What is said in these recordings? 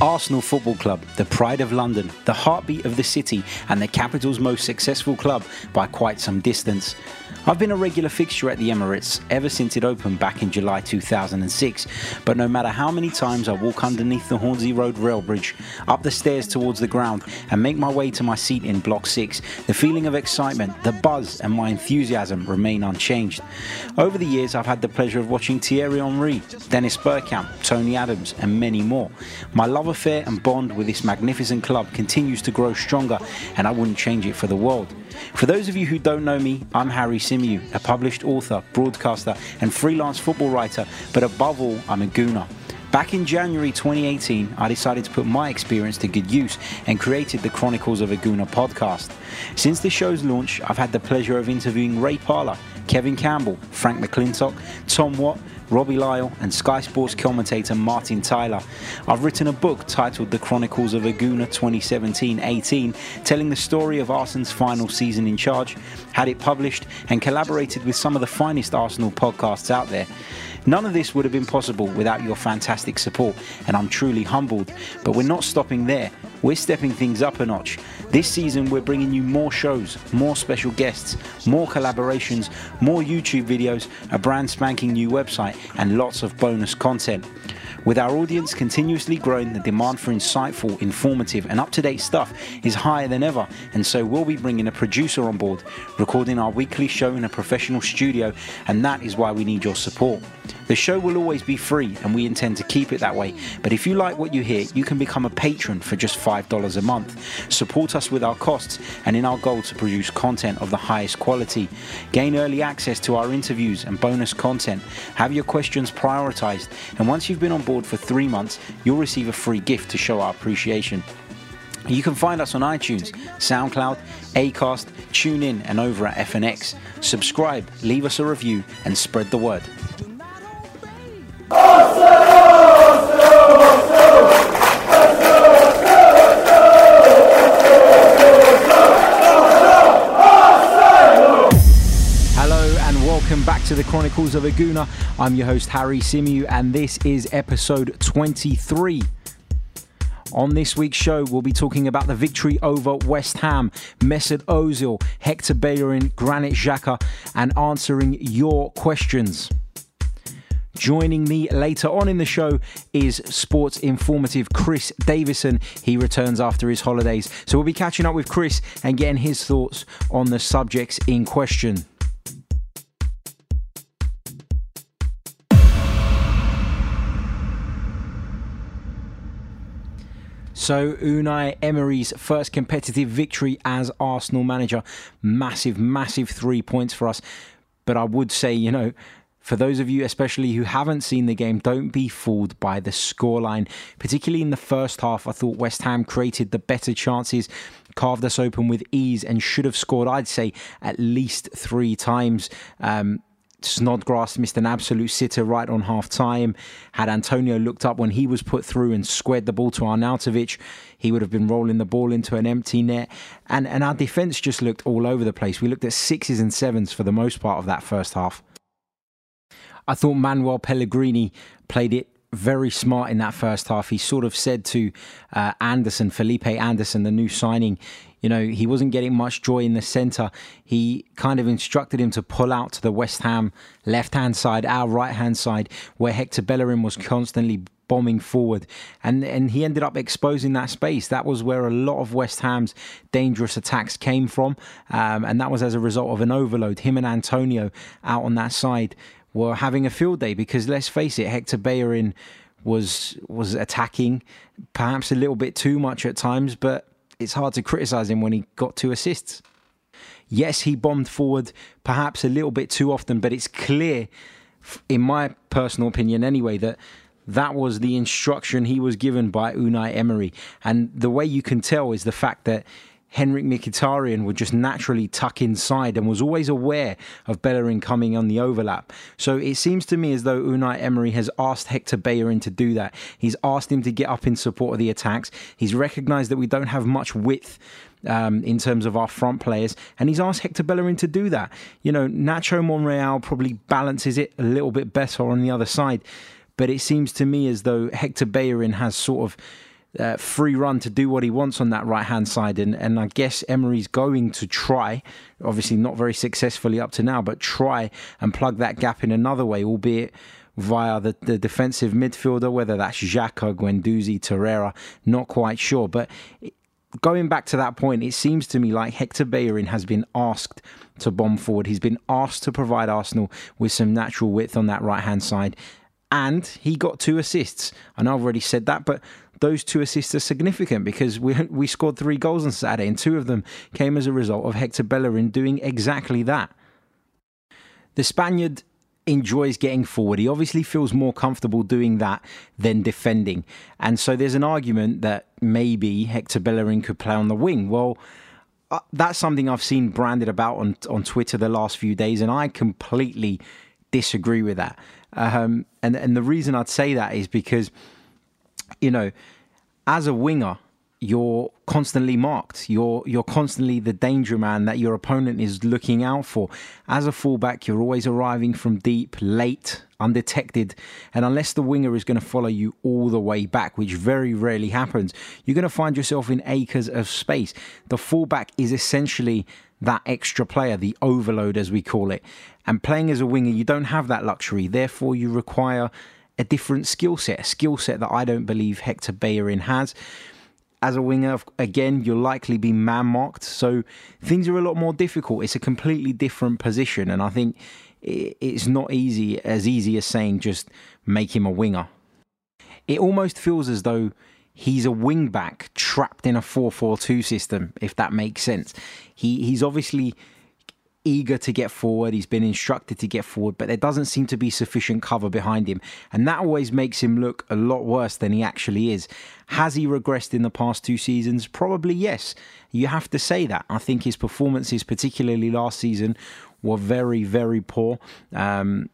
Arsenal Football Club, the pride of London, the heartbeat of the city, and the capital's most successful club by quite some distance. I've been a regular fixture at the Emirates ever since it opened back in July 2006, but no matter how many times I walk underneath the Hornsey Road rail bridge, up the stairs towards the ground, and make my way to my seat in Block 6, the feeling of excitement, the buzz, and my enthusiasm remain unchanged. Over the years, I've had the pleasure of watching Thierry Henry, Dennis Bergkamp, Tony Adams, and many more. My love affair and bond with this magnificent club continues to grow stronger, and I wouldn't change it for the world. For those of you who don't know me, I'm Harry Symeou, a published author, broadcaster, and freelance football writer, but above all, I'm a gooner. Back in January 2018, I decided to put my experience to good use and created the Chronicles of a Gooner podcast. Since the show's launch, I've had the pleasure of interviewing Ray Parlour, Kevin Campbell, Frank McLintock, Tom Watt, Robbie Lyle, and Sky Sports commentator Martin Tyler. I've written a book titled The Chronicles of a Gooner 2017 18, telling the story of Arsenal's final season in charge, had it published, and collaborated with some of the finest Arsenal podcasts out there. None of this would have been possible without your fantastic support, and I'm truly humbled. But we're not stopping there. We're stepping things up a notch. This season, we're bringing you more shows, more special guests, more collaborations, more YouTube videos, a brand spanking new website, and lots of bonus content. With our audience continuously growing, the demand for insightful, informative, and up to date stuff is higher than ever, and so we'll be bringing a producer on board, recording our weekly show in a professional studio, and that is why we need your support. The show will always be free, and we intend to keep it that way. But if you like what you hear, you can become a patron for just $5 a month. Support us with our costs and in our goal to produce content of the highest quality. Gain early access to our interviews and bonus content. Have your questions prioritized, and once you've been on board for three months, you'll receive a free gift to show our appreciation. You can find us on iTunes, SoundCloud, Acast, TuneIn, and over at FNX. Subscribe, leave us a review, and spread the word. To the Chronicles of a Gooner. I'm your host Harry Symeou, and this is episode 23. On this week's show, we'll be talking about the victory over West Ham, Mesut Ozil, Hector Bellerin, Granit Xhaka, and answering your questions. Joining me later on in the show is sports informative Chris Davison. He returns after his holidays. So we'll be catching up with Chris and getting his thoughts on the subjects in question. So, Unai Emery's first competitive victory as Arsenal manager. Massive, massive three points for us. But I would say, you know, for those of you, especially who haven't seen the game, don't be fooled by the scoreline. Particularly in the first half, I thought West Ham created the better chances, carved us open with ease, and should have scored, I'd say, at least three times. Um, Snodgrass missed an absolute sitter right on half time. Had Antonio looked up when he was put through and squared the ball to Arnautovic, he would have been rolling the ball into an empty net. And, and our defence just looked all over the place. We looked at sixes and sevens for the most part of that first half. I thought Manuel Pellegrini played it very smart in that first half. He sort of said to uh, Anderson, Felipe Anderson, the new signing, you know, he wasn't getting much joy in the centre. He kind of instructed him to pull out to the West Ham left hand side, our right hand side, where Hector Bellerin was constantly bombing forward. And, and he ended up exposing that space. That was where a lot of West Ham's dangerous attacks came from. Um, and that was as a result of an overload. Him and Antonio out on that side were having a field day because let's face it, Hector Bellerin was was attacking perhaps a little bit too much at times, but it's hard to criticize him when he got two assists. Yes, he bombed forward perhaps a little bit too often, but it's clear, in my personal opinion anyway, that that was the instruction he was given by Unai Emery. And the way you can tell is the fact that Henrikh Mkhitaryan would just naturally tuck inside and was always aware of Bellerin coming on the overlap. So it seems to me as though Unai Emery has asked Hector Bellerin to do that. He's asked him to get up in support of the attacks. He's recognised that we don't have much width um, in terms of our front players, and he's asked Hector Bellerin to do that. You know, Nacho Monreal probably balances it a little bit better on the other side, but it seems to me as though Hector Bellerin has sort of uh, free run to do what he wants on that right hand side. And, and I guess Emery's going to try, obviously not very successfully up to now, but try and plug that gap in another way, albeit via the, the defensive midfielder, whether that's Xhaka, Guendouzi, Torreira, not quite sure. But going back to that point, it seems to me like Hector Bellerin has been asked to bomb forward. He's been asked to provide Arsenal with some natural width on that right hand side. And he got two assists. I know I've already said that, but those two assists are significant because we we scored three goals on Saturday, and two of them came as a result of Hector Bellerin doing exactly that. The Spaniard enjoys getting forward. He obviously feels more comfortable doing that than defending. And so there's an argument that maybe Hector Bellerin could play on the wing. Well, uh, that's something I've seen branded about on on Twitter the last few days, and I completely disagree with that. Um, and and the reason I'd say that is because you know, as a winger, you're constantly marked. You're you're constantly the danger man that your opponent is looking out for. As a fullback, you're always arriving from deep, late, undetected, and unless the winger is going to follow you all the way back, which very rarely happens, you're going to find yourself in acres of space. The fullback is essentially that extra player, the overload as we call it. And playing as a winger, you don't have that luxury. Therefore, you require a different skill set, a skill set that I don't believe Hector Bellerin has. As a winger, again, you'll likely be man marked, so things are a lot more difficult. It's a completely different position, and I think it's not easy as easy as saying just make him a winger. It almost feels as though he's a wing back trapped in a 4-4-2 system, if that makes sense. He he's obviously eager to get forward. He's been instructed to get forward, but there doesn't seem to be sufficient cover behind him. And that always makes him look a lot worse than he actually is. Has he regressed in the past two seasons? Probably yes. You have to say that. I think his performances, particularly last season, were very, very poor. Um,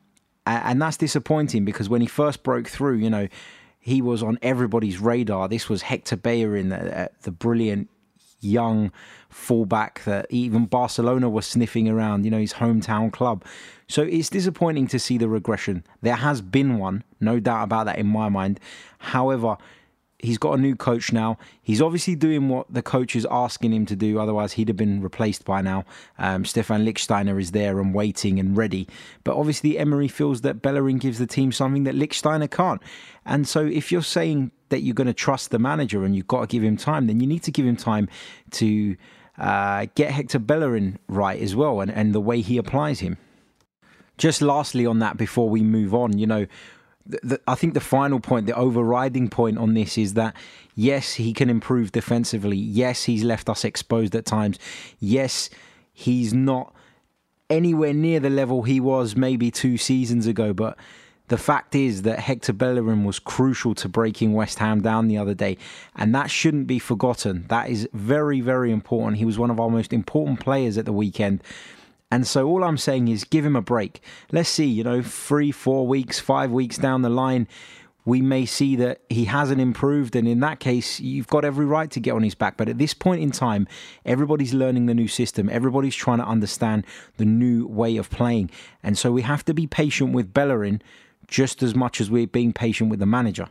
and that's disappointing because when he first broke through, you know, he was on everybody's radar. This was Hector Bellerin, the, uh, the brilliant young fullback that even Barcelona was sniffing around, you know, his hometown club. So it's disappointing to see the regression. There has been one, no doubt about that in my mind. However, he's got a new coach now. He's obviously doing what the coach is asking him to do. Otherwise, he'd have been replaced by now. Um, Stefan Lichtsteiner is there and waiting and ready. But obviously, Emery feels that Bellerin gives the team something that Lichtsteiner can't. And so, if you're saying that you're going to trust the manager and you've got to give him time, then you need to give him time to uh, get Hector Bellerin right as well and, and the way he applies him. Just lastly on that, before we move on, you know, the, I think the final point, the overriding point on this is that yes, he can improve defensively. Yes, he's left us exposed at times. Yes, he's not anywhere near the level he was maybe two seasons ago, but the fact is that Hector Bellerin was crucial to breaking West Ham down the other day, and that shouldn't be forgotten. That is very, very important. He was one of our most important players at the weekend. And so all I'm saying is give him a break. Let's see, you know, three, four weeks, five weeks down the line, we may see that he hasn't improved. And in that case, you've got every right to get on his back. But at this point in time, everybody's learning the new system. Everybody's trying to understand the new way of playing. And so we have to be patient with Bellerin just as much as we're being patient with the manager.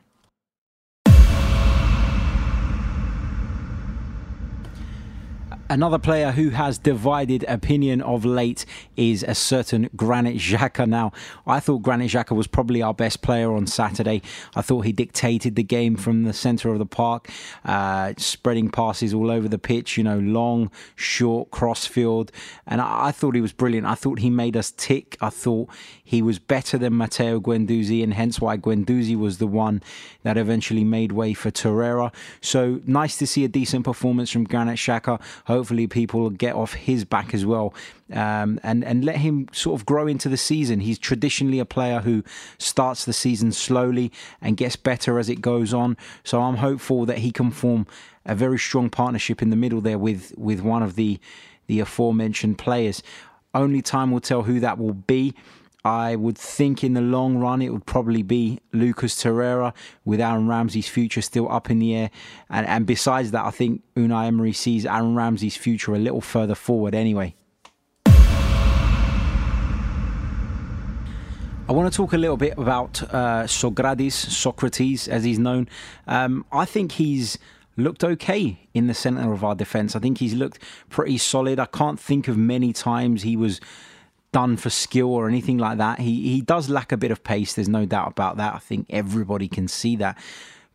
Another player who has divided opinion of late is a certain Granit Xhaka. Now, I thought Granit Xhaka was probably our best player on Saturday. I thought he dictated the game from the centre of the park, uh, spreading passes all over the pitch, you know, long, short, crossfield. And I, I thought he was brilliant. I thought he made us tick. I thought he was better than Matteo Guendouzi, and hence why Guendouzi was the one that eventually made way for Torreira. So nice to see a decent performance from Granit Xhaka. Hope hopefully people get off his back as well um, and and let him sort of grow into the season. He's traditionally a player who starts the season slowly and gets better as it goes on. So I'm hopeful that he can form a very strong partnership in the middle there with with one of the the aforementioned players. Only time will tell who that will be. I would think in the long run it would probably be Lucas Torreira with Aaron Ramsey's future still up in the air. And, and besides that, I think Unai Emery sees Aaron Ramsey's future a little further forward anyway. I want to talk a little bit about uh, Sokratis, Socrates, as he's known. Um, I think he's looked okay in the centre of our defence. I think he's looked pretty solid. I can't think of many times he was done for skill or anything like that. He he does lack a bit of pace. There's no doubt about that. I think everybody can see that,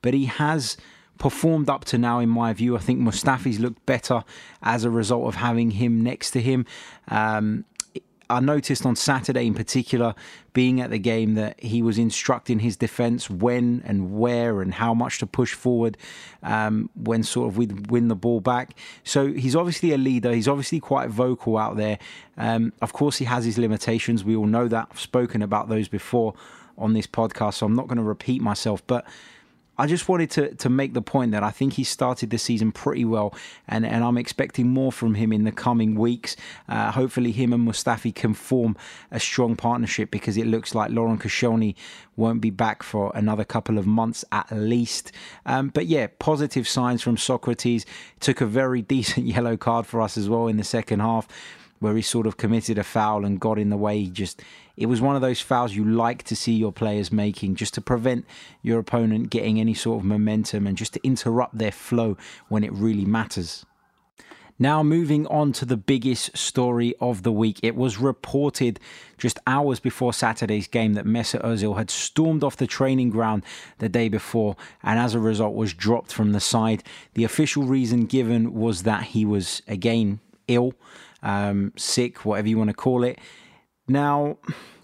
but he has performed up to now, in my view. I think Mustafi's looked better as a result of having him next to him. Um, I noticed on Saturday in particular, being at the game, that he was instructing his defence when and where and how much to push forward um, when sort of we'd win the ball back. So he's obviously a leader. He's obviously quite vocal out there. Um, of course, he has his limitations. We all know that. I've spoken about those before on this podcast, so I'm not going to repeat myself. But I just wanted to to make the point that I think he started the season pretty well, and, and I'm expecting more from him in the coming weeks. Uh, hopefully, him and Mustafi can form a strong partnership because it looks like Laurent Koscielny won't be back for another couple of months at least. Um, but yeah, positive signs from Socrates. Took a very decent yellow card for us as well in the second half where he sort of committed a foul and got in the way. He just it was one of those fouls you like to see your players making just to prevent your opponent getting any sort of momentum and just to interrupt their flow when it really matters. Now, moving on to the biggest story of the week. It was reported just hours before Saturday's game that Mesut Ozil had stormed off the training ground the day before and as a result was dropped from the side. The official reason given was that he was again ill um, sick, whatever you want to call it. Now,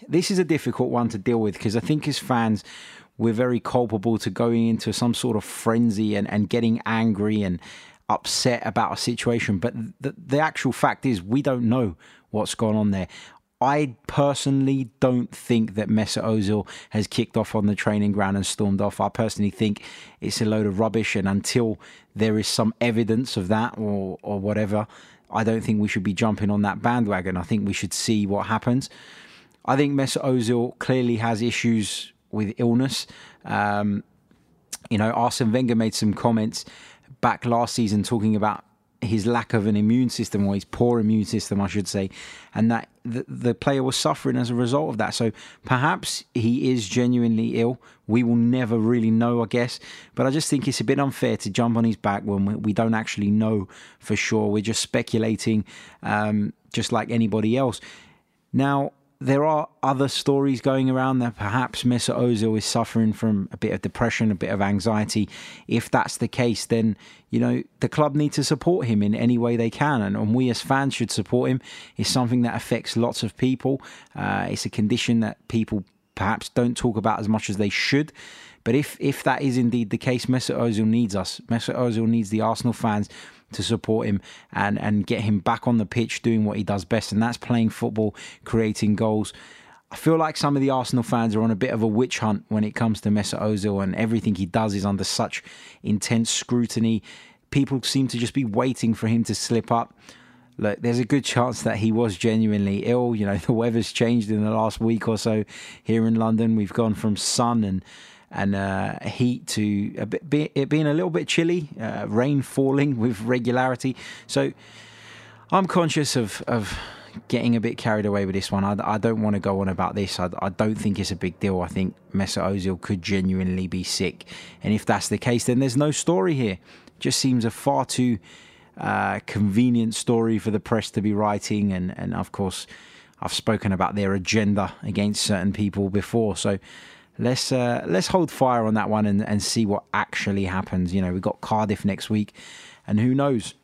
this is a difficult one to deal with because I think as fans, we're very culpable to going into some sort of frenzy and, and getting angry and upset about a situation. But the, the actual fact is, we don't know what's gone on there. I personally don't think that Mesut Ozil has kicked off on the training ground and stormed off. I personally think it's a load of rubbish, and until there is some evidence of that or or whatever, I don't think we should be jumping on that bandwagon. I think we should see what happens. I think Mesut Ozil clearly has issues with illness. Um, you know, Arsene Wenger made some comments back last season talking about his lack of an immune system or his poor immune system, I should say, and that the, player was suffering as a result of that. So perhaps he is genuinely ill. We will never really know, I guess. But I just think it's a bit unfair to jump on his back when we don't actually know for sure. We're just speculating, um, just like anybody else. Now, there are other stories going around that perhaps Mesut Ozil is suffering from a bit of depression, a bit of anxiety. If that's the case, then you know the club need to support him in any way they can, and, and we as fans should support him. It's something that affects lots of people. Uh, it's a condition that people perhaps don't talk about as much as they should. But if if that is indeed the case, Mesut Ozil needs us. Mesut Ozil needs the Arsenal fans to support him and, and get him back on the pitch doing what he does best, and that's playing football, creating goals. I feel like some of the Arsenal fans are on a bit of a witch hunt when it comes to Mesut Ozil, and everything he does is under such intense scrutiny. People seem to just be waiting for him to slip up. Look, there's a good chance that he was genuinely ill. You know, the weather's changed in the last week or so here in London. We've gone from sun and and uh, heat to a bit, be, it being a little bit chilly, uh, rain falling with regularity. So I'm conscious of, of getting a bit carried away with this one. I, I don't want to go on about this. I, I, don't think it's a big deal. I think Mesut Ozil could genuinely be sick, and if that's the case, then there's no story here. just seems a far too uh, convenient story for the press to be writing, and and of course, I've spoken about their agenda against certain people before, so let's uh, let's hold fire on that one and, and see what actually happens. You know, we've got Cardiff next week, and who knows?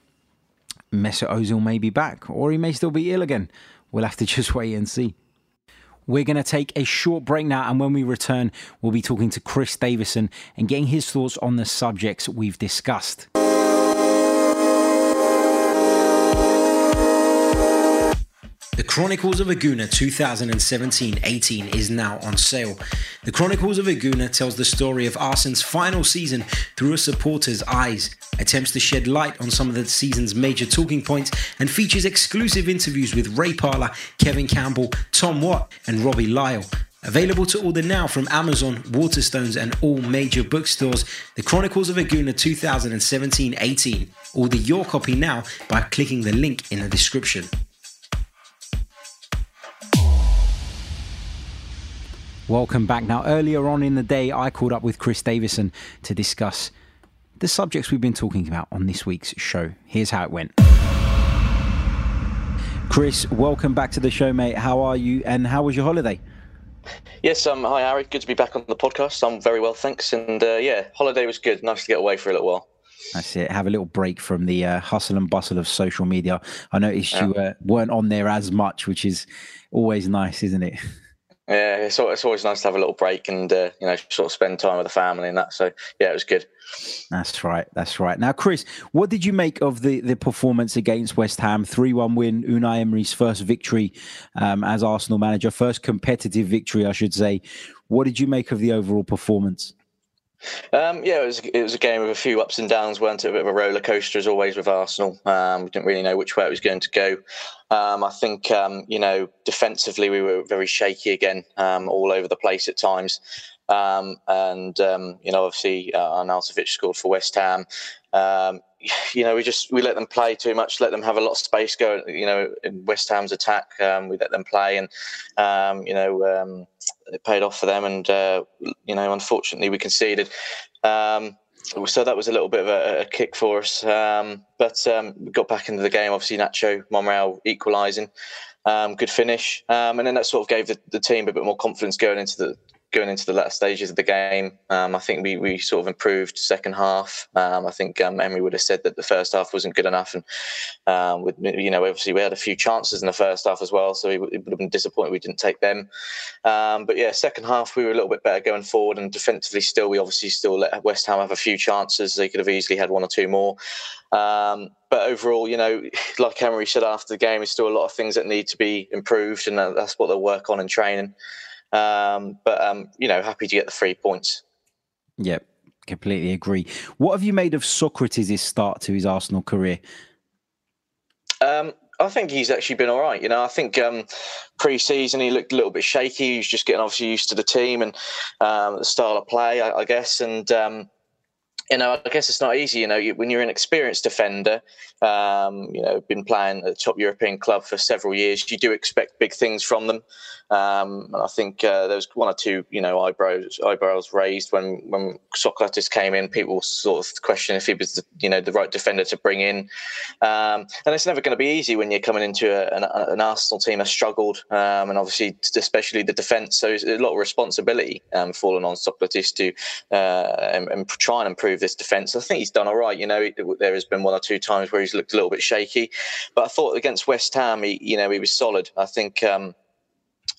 Mesut Ozil may be back, or he may still be ill again. We'll have to just wait and see. We're going to take a short break now, and when we return, we'll be talking to Chris Davison and getting his thoughts on the subjects we've discussed. The Chronicles of a Gooner 2017-18 is now on sale. The Chronicles of a Gooner tells the story of Arsenal's final season through a supporter's eyes, attempts to shed light on some of the season's major talking points, and features exclusive interviews with Ray Parlour, Kevin Campbell, Tom Watt, and Robbie Lyle. Available to order now from Amazon, Waterstones, and all major bookstores, The Chronicles of a Gooner 2017-18. Order your copy now by clicking the link in the description. Welcome back. Now, earlier on in the day, I called up with Chris Davison to discuss the subjects we've been talking about on this week's show. Here's how it went. Chris, welcome back to the show, mate. How are you and how was your holiday? Yes, um, hi, Harry. Good to be back on the podcast. I'm very well, thanks. And uh, yeah, holiday was good. Nice to get away for a little while. That's it. Have a little break from the uh, hustle and bustle of social media. I noticed yeah. you uh, weren't on there as much, which is always nice, isn't it? Yeah, it's, it's always nice to have a little break and uh, you know sort of spend time with the family and that. So yeah, it was good. That's right. That's right. Now, Chris, what did you make of the the performance against West Ham? Three one win. Unai Emery's first victory um, as Arsenal manager, first competitive victory, I should say. What did you make of the overall performance? Um, yeah, it was it was a game of a few ups and downs, weren't it? A bit of a roller coaster as always with Arsenal. Um, we didn't really know which way it was going to go. Um, I think um, you know defensively we were very shaky again, um, all over the place at times. Um, and you know, obviously, uh, Arnautovic scored for West Ham. you know, we just we let them play too much, let them have a lot of space go. You know, in West Ham's attack, we let them play, and you know it paid off for them. And uh, you know, unfortunately, we conceded. Um, so that was a little bit of a, a kick for us. Um, but um, we got back into the game. Obviously, Nacho Monreal equalising. Um, good finish, um, and then that sort of gave the, the, team a bit more confidence going into the going into the latter stages of the game. Um, I think we, we sort of improved second half. Um, I think um, Emery would have said that the first half wasn't good enough, and um, with, you know obviously we had a few chances in the first half as well, so he, would have been disappointed we didn't take them. Um, but yeah, second half we were a little bit better going forward, and defensively still we obviously still let West Ham have a few chances. They could have easily had one or two more. Um, but overall, you know, like Emery said after the game, there's still a lot of things that need to be improved, and that's what they'll work on in training. Um, but um, you know, happy to get the three points. Yep, completely agree. What have you made of Socrates' start to his Arsenal career? Um, I think he's actually been all right. You know, I think um, pre-season he looked a little bit shaky. He was just getting obviously used to the team and um, the style of play, I, I guess. And um, you know, I guess it's not easy. You know, when you're an experienced defender, um, you know, been playing at a top European club for several years, you do expect big things from them. Um, I think uh, there was one or two, you know, eyebrows eyebrows raised when when Sokratis came in. People sort of questioned if he was, the, you know, the right defender to bring in. Um, and it's never going to be easy when you're coming into a, an, an, Arsenal team that's struggled, um, and obviously especially the defence. So a lot of responsibility um, falling on Sokratis to uh, and, and, try and improve this defence. I think he's done all right. You know, there has been one or two times where he's looked a little bit shaky, but I thought against West Ham, he, you know, he was solid. I think. Um,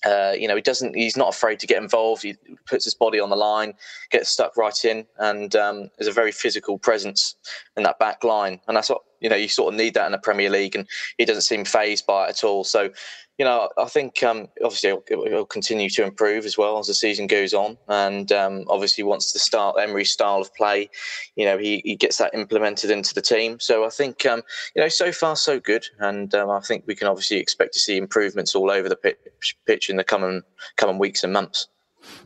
uh, you know, he doesn't. He's not afraid to get involved. He puts his body on the line, gets stuck right in, and um, is a very physical presence in that back line. And that's what you know. You sort of need that in the Premier League, and he doesn't seem phased by it at all. So you know, I think um, obviously it'll, it'll, continue to improve as well as the season goes on, and um, obviously once the start Emery's style of play, you know, he, he gets that implemented into the team. So I think um, you know, so far so good, and um, I think we can obviously expect to see improvements all over the pitch, pitch in the coming coming weeks and months.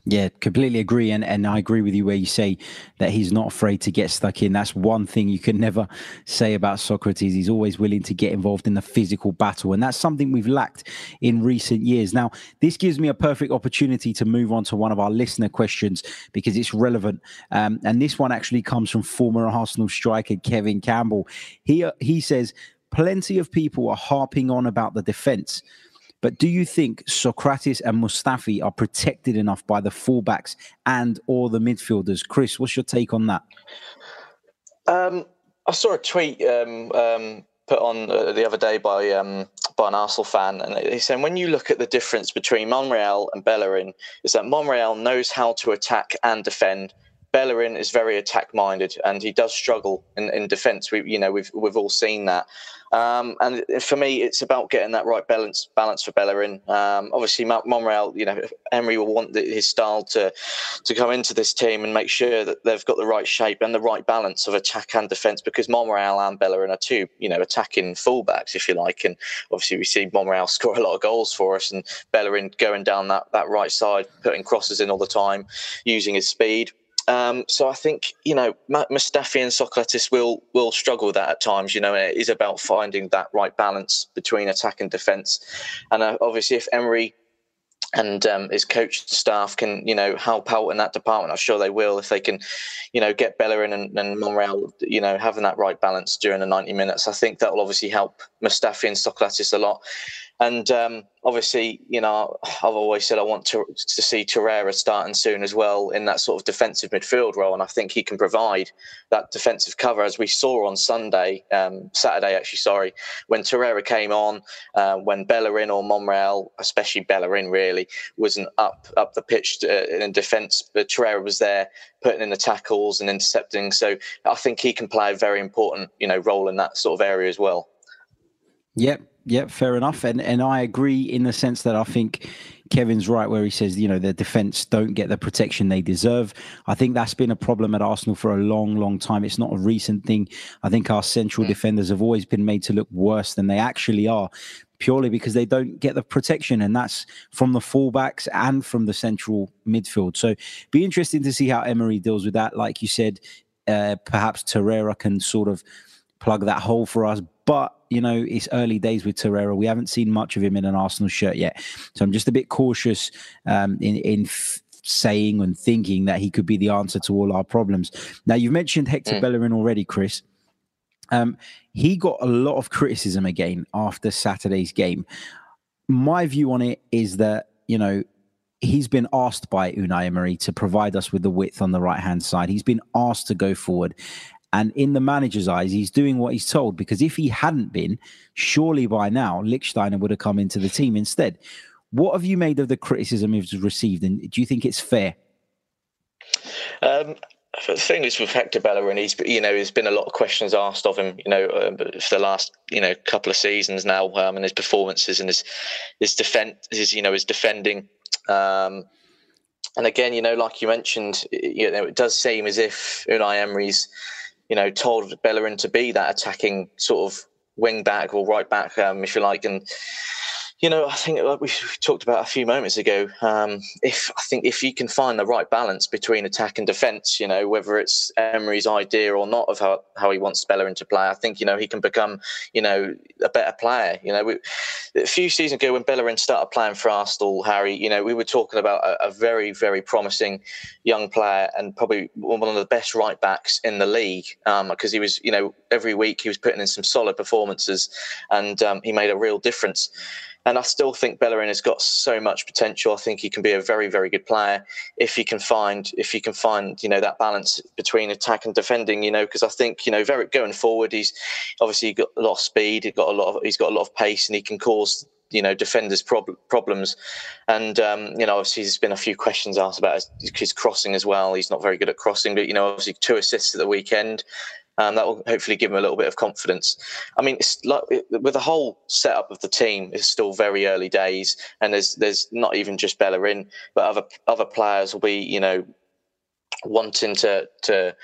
Yeah, completely agree. And and I agree with you where you say that he's not afraid to get stuck in. That's one thing you can never say about Socrates. He's always willing to get involved in the physical battle. And that's something we've lacked in recent years. Now, this gives me a perfect opportunity to move on to one of our listener questions because it's relevant. Um, and this one actually comes from former Arsenal striker Kevin Campbell. He he says plenty of people are harping on about the defense but do you think Socrates and Mustafi are protected enough by the fullbacks and or the midfielders? Chris, what's your take on that? Um, I saw a tweet um, um, put on uh, the other day by um, by an Arsenal fan, and he said when you look at the difference between Monreal and Bellerin, is that Monreal knows how to attack and defend. Bellerin is very attack minded, and he does struggle in, in defence. We, you know, we've we've all seen that. Um, and for me, it's about getting that right balance balance for Bellerin. Um, obviously, Monreal, you know, Emery will want the, his style to to come into this team and make sure that they've got the right shape and the right balance of attack and defence because Monreal and Bellerin are two, you know, attacking fullbacks, if you like. And obviously, we see Monreal score a lot of goals for us, and Bellerin going down that that right side, putting crosses in all the time, using his speed. Um, so I think you know Mustafi and Sokratis will will struggle with that at times. You know, it is about finding that right balance between attack and defence. And uh, obviously, if Emery and um, his coach staff can, you know, help out in that department. I'm sure they will if they can, you know, get Bellerin and, and Monreal, you know, having that right balance during the 90 minutes. I think that will obviously help Mustafi and Sokratis a lot. And um, obviously, you know, I've always said I want to to see Torreira starting soon as well in that sort of defensive midfield role, and I think he can provide that defensive cover as we saw on Sunday, um, Saturday actually. Sorry, when Torreira came on, uh, when Bellerin or Monreal, especially Bellerin, really wasn't up up the pitch to, uh, in defence, but Torreira was there putting in the tackles and intercepting. So I think he can play a very important, you know, role in that sort of area as well. Yep, yep, fair enough. And and I agree in the sense that I think Kevin's right where he says, you know, the defense don't get the protection they deserve. I think that's been a problem at Arsenal for a long, long time. It's not a recent thing. I think our central mm. defenders have always been made to look worse than they actually are purely because they don't get the protection and that's from the fullbacks and from the central midfield. So be interesting to see how Emery deals with that. Like you said, uh, perhaps Torreira can sort of plug that hole for us. But you know, it's early days with Torreira. We haven't seen much of him in an Arsenal shirt yet, so I'm just a bit cautious um, in in f- saying and thinking that he could be the answer to all our problems. Now, you've mentioned Hector mm. Bellerin already, Chris. Um, he got a lot of criticism again after Saturday's game. My view on it is that you know he's been asked by Unai Emery to provide us with the width on the right hand side. He's been asked to go forward. And in the manager's eyes, he's doing what he's told because if he hadn't been, surely by now Lichtsteiner would have come into the team instead. What have you made of the criticism he's received, and do you think it's fair? Um, the thing is with Hector Bellerin, he's you know there's been a lot of questions asked of him, you know, uh, for the last you know couple of seasons now, um, and his performances and his his defense, his you know his defending. Um, and again, you know, like you mentioned, you know, it does seem as if Unai Emery's you know, told Bellerin to be that attacking sort of wing back or right back, um, if you like, and you know, I think like we talked about a few moments ago, um, if I think if you can find the right balance between attack and defence, you know, whether it's Emery's idea or not of how, how he wants Bellerin to play, I think you know he can become you know a better player. You know, we, a few seasons ago when Bellerin started playing for Arsenal, Harry, you know, we were talking about a, a very very promising young player and probably one of the best right backs in the league because um, he was you know every week he was putting in some solid performances and um, he made a real difference. And I still think Bellerin has got so much potential. I think he can be a very, very good player if he can find if he can find you know that balance between attack and defending. You know, because I think you know very going forward, he's obviously got a lot of speed. He's got a lot of he's got a lot of pace, and he can cause you know defenders prob- problems and um, you know obviously there's been a few questions asked about his, his, crossing as well he's not very good at crossing but you know obviously two assists at the weekend um, that will hopefully give him a little bit of confidence. I mean, it's like with the whole setup of the team, it's still very early days, and there's there's not even just Bellerin, but other other players will be, you know, wanting to to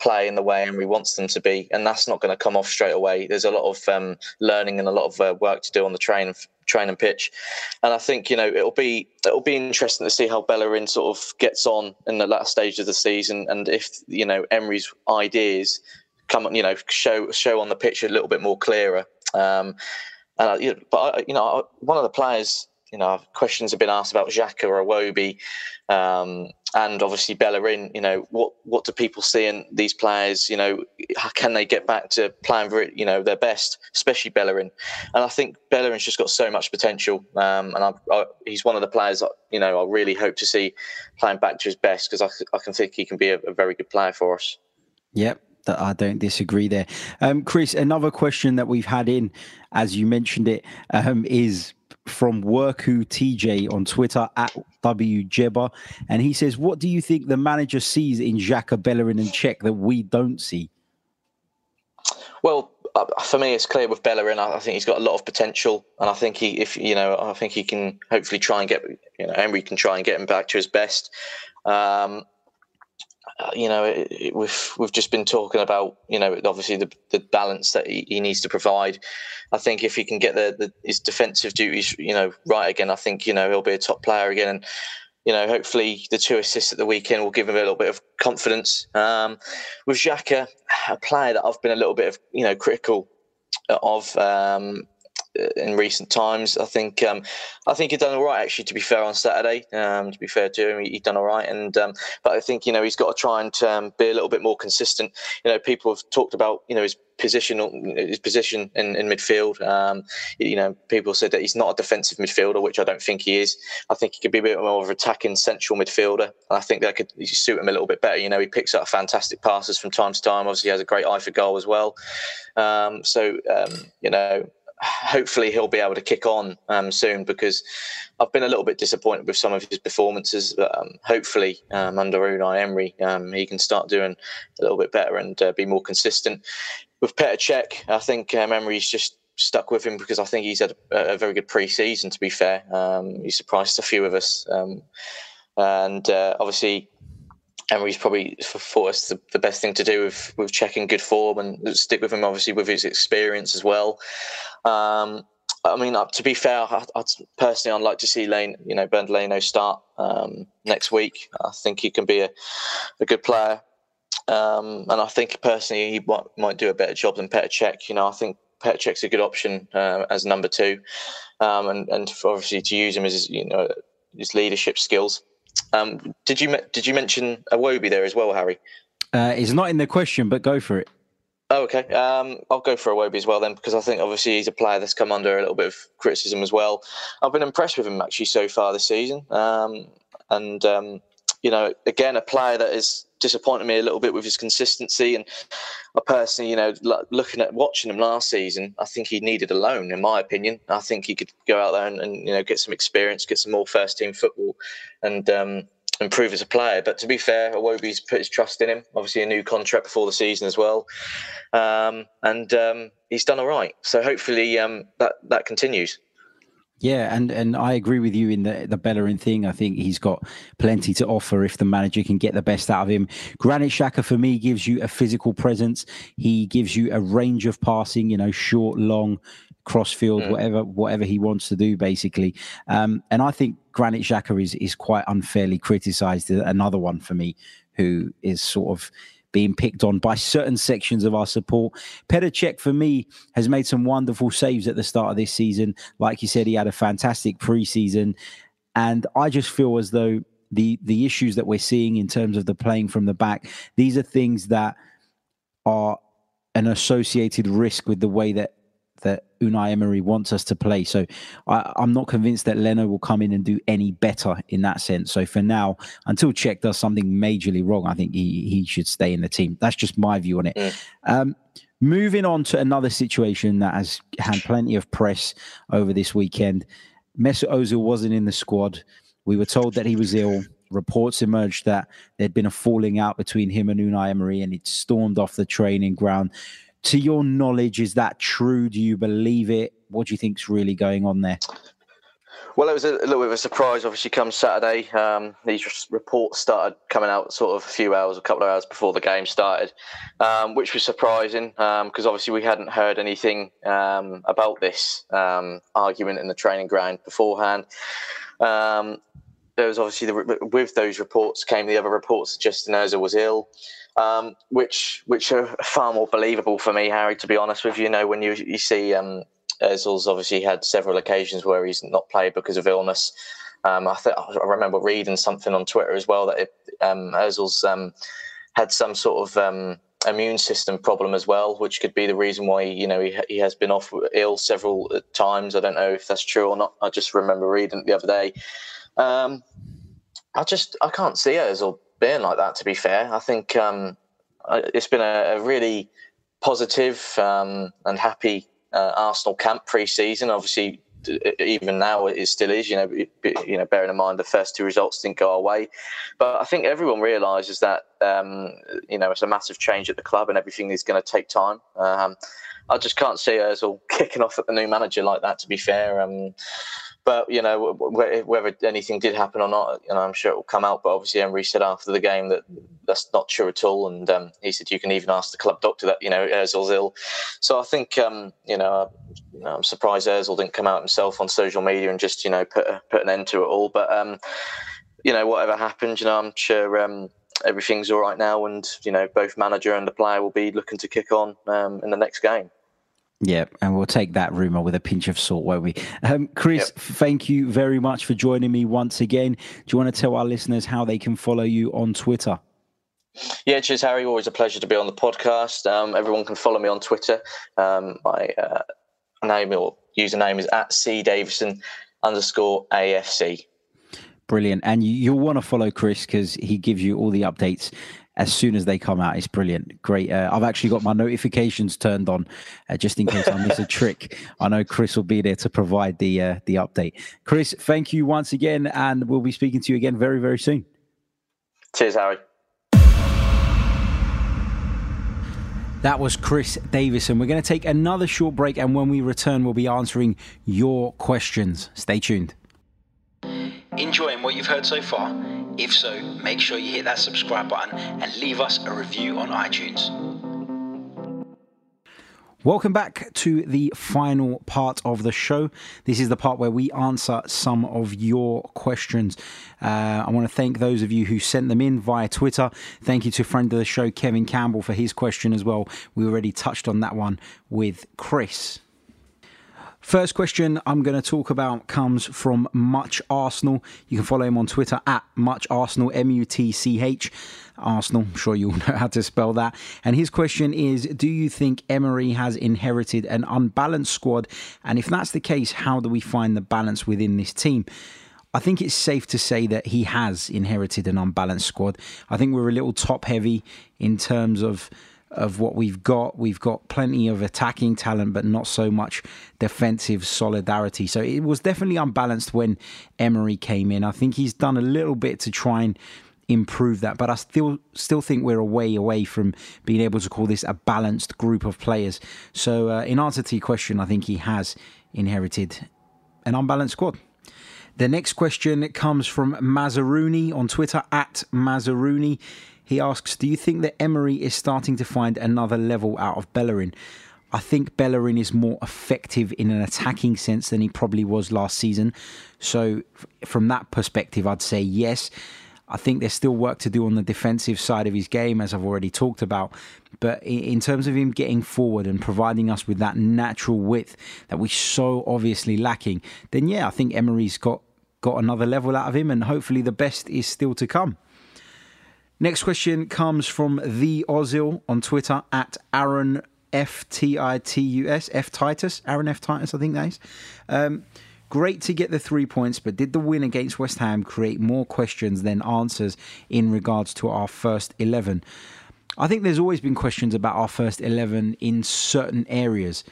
play in the way Emery wants them to be, and that's not going to come off straight away. There's a lot of um, learning and a lot of uh, work to do on the train train and pitch, and I think you know it'll be it'll be interesting to see how Bellerin sort of gets on in the last stage of the season, and if you know Emery's ideas come on, you know, show show on the pitch a little bit more clearer. Um, and know, but you know, one of the players, you know, questions have been asked about Xhaka or Iwobi, um, and obviously Bellerin. You know, what what do people see in these players? You know, how can they get back to playing for you know their best, especially Bellerin? And I think Bellerin's just got so much potential, um, and I, I, he's one of the players that you know I really hope to see playing back to his best because I, I can think he can be a, a very good player for us. Yep, that I don't disagree there. Um, Chris, another question that we've had in, as you mentioned it, um, is from Worku TJ on Twitter at WJebba. And he says, What do you think the manager sees in Xhaka, Bellerin, and Cech that we don't see? Well, uh, for me, it's clear with Bellerin. I think he's got a lot of potential, and I think he, if you know, I think he can hopefully try and get, you know, Emery can try and get him back to his best. Um, you know, it, it, we've we've just been talking about, you know, obviously the, the balance that he, he needs to provide. I think if he can get the, the, his defensive duties, you know, right again, I think you know he'll be a top player again, and you know, hopefully the two assists at the weekend will give him a little bit of confidence. Um, with Xhaka, a player that I've been a little bit of, you know, critical of. Um, uh, in recent times. I think um, I think he's done all right actually. To be fair, on Saturday, um, to be fair to him, he, he done all right. And um, but I think you know he's got to try and um, be a little bit more consistent. You know, people have talked about you know his position his position in, in midfield. Um, you know, people said that he's not a defensive midfielder, which I don't think he is. I think he could be a bit more of an attacking central midfielder. I think that could suit him a little bit better. You know, he picks up fantastic passes from time to time. Obviously, he has a great eye for goal as well. Um, so you know hopefully he'll be able to kick on um, soon because I've been a little bit disappointed with some of his performances. But um, hopefully, um, under Unai Emery, um, he can start doing a little bit better and uh, be more consistent. With Petr Cech, I think um, Emery's just stuck with him because I think he's had a, a very good pre-season. To be fair, um, he surprised a few of us, and uh, obviously Emery's probably thought it's the, the, best thing to do with with Cech in good form and stick with him. Obviously, with his experience as well. Um, I mean, uh, to be fair, I, I, personally, I'd like to see Lane, you know, Bernd Leno start um, next week. I think he can be a, a good player, um, and I think personally he might, might, do a better job than Petr Cech. You know, I think Petr Cech's a good option uh, as number two, um, and and obviously to use him as you know his leadership skills. Um, did you did you mention Iwobi there as well, Harry? Uh, it's not in the question, but go for it. Oh, okay. Um, I'll go for Iwobi as well then, because I think obviously he's a player that's come under a little bit of criticism as well. I've been impressed with him actually so far this season, um, and um, you know, again, a player that has disappointed me a little bit with his consistency. And I personally, you know, looking at watching him last season, I think he needed a loan, in my opinion. I think he could go out there and, and you know get some experience, get some more first team football, and um, improve as a player. But to be fair, Iwobi's put his trust in him. Obviously, a new contract before the season as well, um, and um, he's done all right. So hopefully um, that that continues. Yeah, and, and I agree with you in the the Bellerin thing. I think he's got plenty to offer if the manager can get the best out of him. Granit Xhaka for me gives you a physical presence. He gives you a range of passing, you know, short, long, crossfield, mm. whatever whatever he wants to do, basically. Um, and I think Granit Xhaka is is quite unfairly criticised. Another one for me who is sort of being picked on by certain sections of our support. Petr Cech, for me, has made some wonderful saves at the start of this season. Like you said, he had a fantastic preseason. And I just feel as though the the issues that we're seeing in terms of the playing from the back, these are things that are an associated risk with the way that that Unai Emery wants us to play. So I, am not convinced that Leno will come in and do any better in that sense. So for now, until Cech does something majorly wrong, I think he he should stay in the team. That's just my view on it. Mm. Um, moving on to another situation that has had plenty of press over this weekend. Mesut Ozil wasn't in the squad. We were told that he was ill. Reports emerged that there'd been a falling out between him and Unai Emery, and he'd stormed off the training ground to your knowledge, is that true? Do you believe it? What do you think's really going on there? Well, it was a, little bit of a surprise. Obviously, come Saturday, um, these reports started coming out sort of a few hours, a couple of hours before the game started, um, which was surprising because um, obviously we hadn't heard anything um, about this um, argument in the training ground beforehand. There was obviously the, with those reports came the other reports suggesting Ozil was ill um, which which are far more believable for me, Harry. To be honest with you, you know when you you see um, Ozil's obviously had several occasions where he's not played because of illness. Um, I, th- I remember reading something on Twitter as well that it, um, Ozil's um, had some sort of um, immune system problem as well, which could be the reason why you know he, he has been off ill several times. I don't know if that's true or not. I just remember reading it the other day. Um, I just I can't see Ozil being like that. To be fair, I think um, it's been a, a really positive um, and happy uh, Arsenal camp pre-season. Obviously, even now it still is. You know, you know, bearing in mind the first two results didn't go our way, but I think everyone realises that um, you know it's a massive change at the club and everything is going to take time. Um, I just can't see Ozil kicking off at the new manager like that. To be fair. Um, but you know, whether anything did happen or not, you know, I'm sure it will come out. But obviously, Emery said after the game that that's not true at all, and um, he said you can even ask the club doctor that you know Özil's ill. So I think um, you know, I'm surprised Özil didn't come out himself on social media and just you know put put an end to it all. But um, you know, whatever happened, you know, I'm sure um, everything's all right now, and you know, both manager and the player will be looking to kick on um, in the next game. Yeah, and we'll take that rumor with a pinch of salt, won't we? Um, Chris, yep. thank you very much for joining me once again. Do you want to tell our listeners how they can follow you on Twitter? Yeah, cheers, Harry. Always a pleasure to be on the podcast. Um, everyone can follow me on Twitter. Um, my uh, name or username is at C Davison underscore AFC. Brilliant. And you, will want to follow Chris because he gives you all the updates as soon as they come out. It's brilliant. Great. Uh, I've actually got my notifications turned on uh, just in case I miss a trick. I know Chris will be there to provide the uh, the update. Chris, thank you once again, and we'll be speaking to you again very, very soon. Cheers, Harry. That was Chris Davison. We're going to take another short break, and when we return, we'll be answering your questions. Stay tuned. Enjoying what you've heard so far? If so, make sure you hit that subscribe button and leave us a review on iTunes. Welcome back to the final part of the show. This is the part where we answer some of your questions. Uh, I want to thank those of you who sent them in via Twitter. Thank you to friend of the show, Kevin Campbell, for his question as well. We already touched on that one with Chris. First question I'm going to talk about comes from Mutch Arsenal. You can follow him on Twitter at Mutch Arsenal, M U T C H. Arsenal, I'm sure you all know how to spell that. And his question is Do you think Emery has inherited an unbalanced squad? And if that's the case, how do we find the balance within this team? I think it's safe to say that he has inherited an unbalanced squad. I think we're a little top heavy in terms of of what we've got. We've got plenty of attacking talent, but not so much defensive solidarity. So it was definitely unbalanced when Emery came in. I think he's done a little bit to try and improve that, but I still still think we're a way away from being able to call this a balanced group of players. So, uh, in answer to your question, I think he has inherited an unbalanced squad. The next question comes from Mazaruni on Twitter at Mazaruni. He asks, "Do you think that Emery is starting to find another level out of Bellerin?" I think Bellerin is more effective in an attacking sense than he probably was last season. So, from that perspective, I'd say yes. I think there's still work to do on the defensive side of his game, as I've already talked about. But in terms of him getting forward and providing us with that natural width that we're so obviously lacking, then yeah, I think Emery's got got another level out of him, and hopefully the best is still to come. Next question comes from the Ozil on Twitter at Aaron F T I T U S F Titus Aaron F Titus I think that is. Um, great to get the three points, but did the win against West Ham create more questions than answers in regards to our first eleven? I think there's always been questions about our first 11 in certain areas.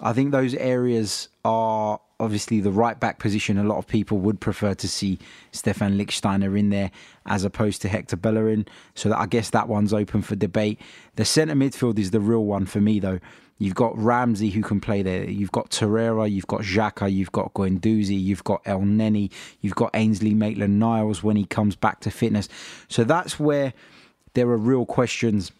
I think those areas are obviously the right back position. A lot of people would prefer to see Stefan Lichtsteiner in there as opposed to Hector Bellerin. So that, I guess that one's open for debate. The centre midfield is the real one for me, though. You've got Ramsey who can play there. You've got Torreira, you've got Xhaka, you've got Guendouzi, you've got Elneny, you've got Ainsley Maitland Niles when he comes back to fitness. So that's where there are real questions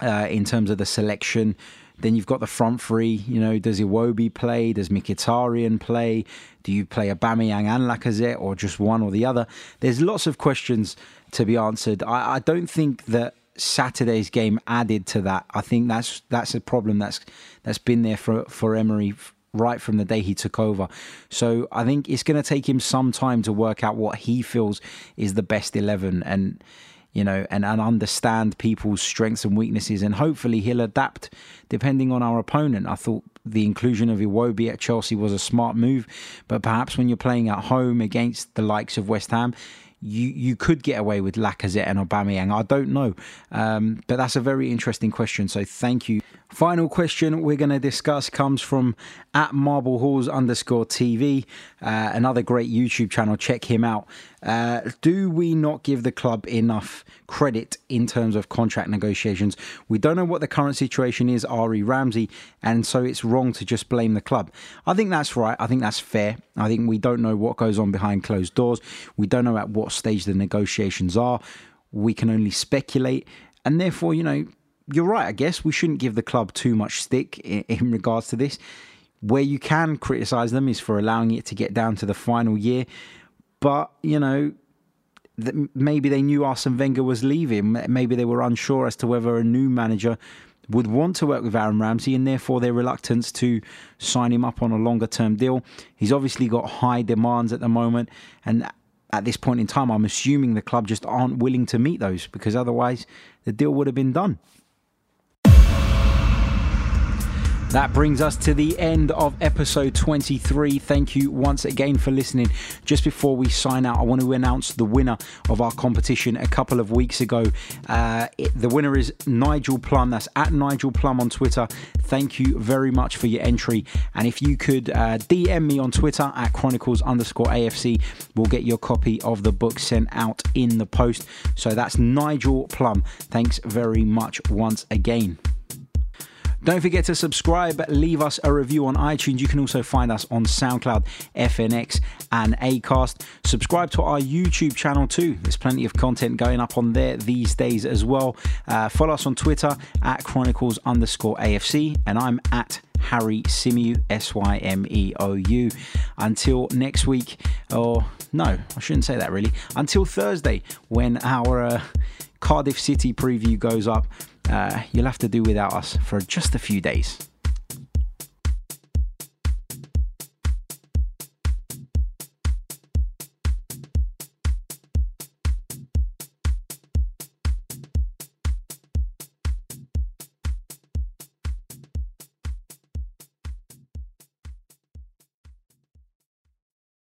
uh, in terms of the selection. Then you've got the front three. You know, does Iwobi play? Does Mkhitaryan play? Do you play a Aubameyang and Lacazette, or just one or the other? There's lots of questions to be answered. I, I don't think that Saturday's game added to that. I think that's that's a problem that's that's been there for for Emery right from the day he took over. So I think it's going to take him some time to work out what he feels is the best eleven and you know, and, and understand people's strengths and weaknesses. And hopefully he'll adapt depending on our opponent. I thought the inclusion of Iwobi at Chelsea was a smart move, but perhaps when you're playing at home against the likes of West Ham, you you could get away with Lacazette and Aubameyang. I don't know, um, but that's a very interesting question. So thank you. Final question we're going to discuss comes from at Marble Halls underscore TV, uh, another great YouTube channel. Check him out. Uh, do we not give the club enough credit in terms of contract negotiations? We don't know what the current situation is, Ari Ramsey, and so it's wrong to just blame the club. I think that's right. I think that's fair. I think we don't know what goes on behind closed doors. We don't know at what stage the negotiations are. We can only speculate, and therefore, you know you're right. I guess we shouldn't give the club too much stick in, in regards to this. Where you can criticise them is for allowing it to get down to the final year. But you know, maybe they knew Arsene Wenger was leaving. Maybe they were unsure as to whether a new manager would want to work with Aaron Ramsey and therefore their reluctance to sign him up on a longer term deal. He's obviously got high demands at the moment, and at this point in time, I'm assuming the club just aren't willing to meet those because otherwise the deal would have been done. That brings us to the end of episode 23. Thank you once again for listening. Just before we sign out, I want to announce the winner of our competition a couple of weeks ago. Uh, it, the winner is Nigel Plum. That's at Nigel Plum on Twitter. Thank you very much for your entry. And if you could uh, DM me on Twitter at Chronicles underscore AFC, we'll get your copy of the book sent out in the post. So that's Nigel Plum. Thanks very much once again. Don't forget to subscribe, leave us a review on iTunes. You can also find us on SoundCloud, FNX, and Acast. Subscribe to our YouTube channel too. There's plenty of content going up on there these days as well. Uh, follow us on Twitter at Chronicles underscore AFC, and I'm at Harry Symeou, S Y M E O U. Until next week, or no, I shouldn't say that really. Until Thursday, when our uh, Cardiff City preview goes up uh, you'll have to do without us for just a few days.